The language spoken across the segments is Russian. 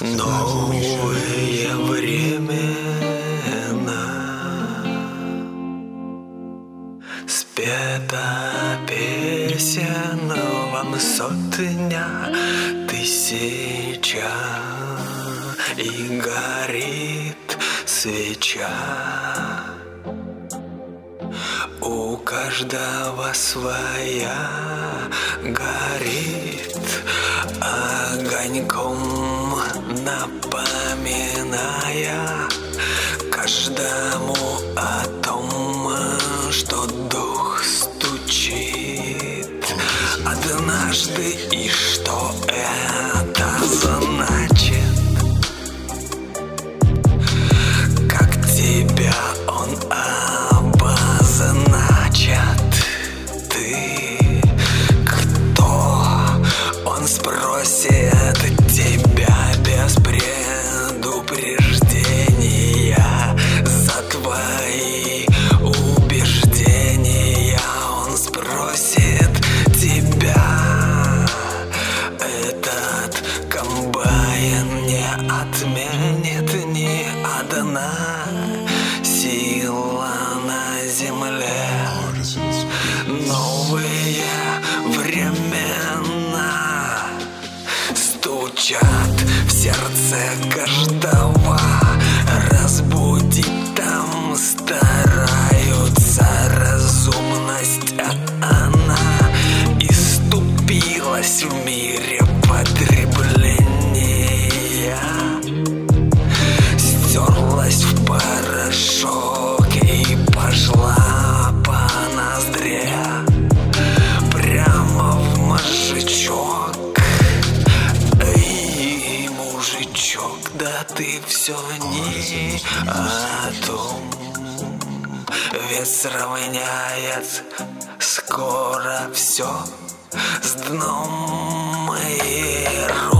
Новые времена Спета песен вам сотня. тысяча И горит свеча. У каждого своя горит огоньком напоминая каждому о том, что дух стучит. Однажды и одна сила на земле. Новые времена стучат в сердце каждого мужичок, да ты все не о том Ведь сравняет. Скоро все с дном и рухнет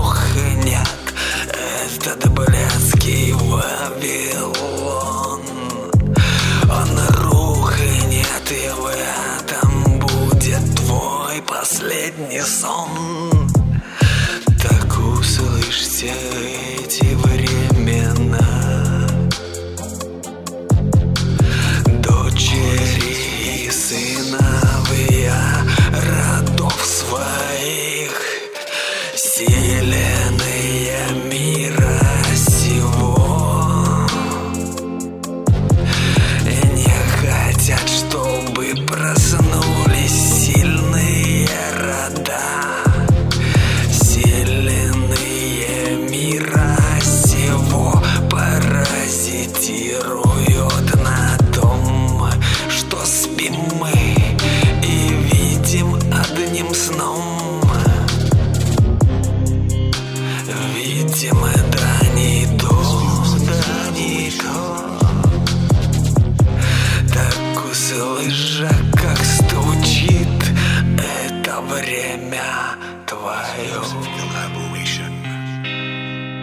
Этот бред CALS.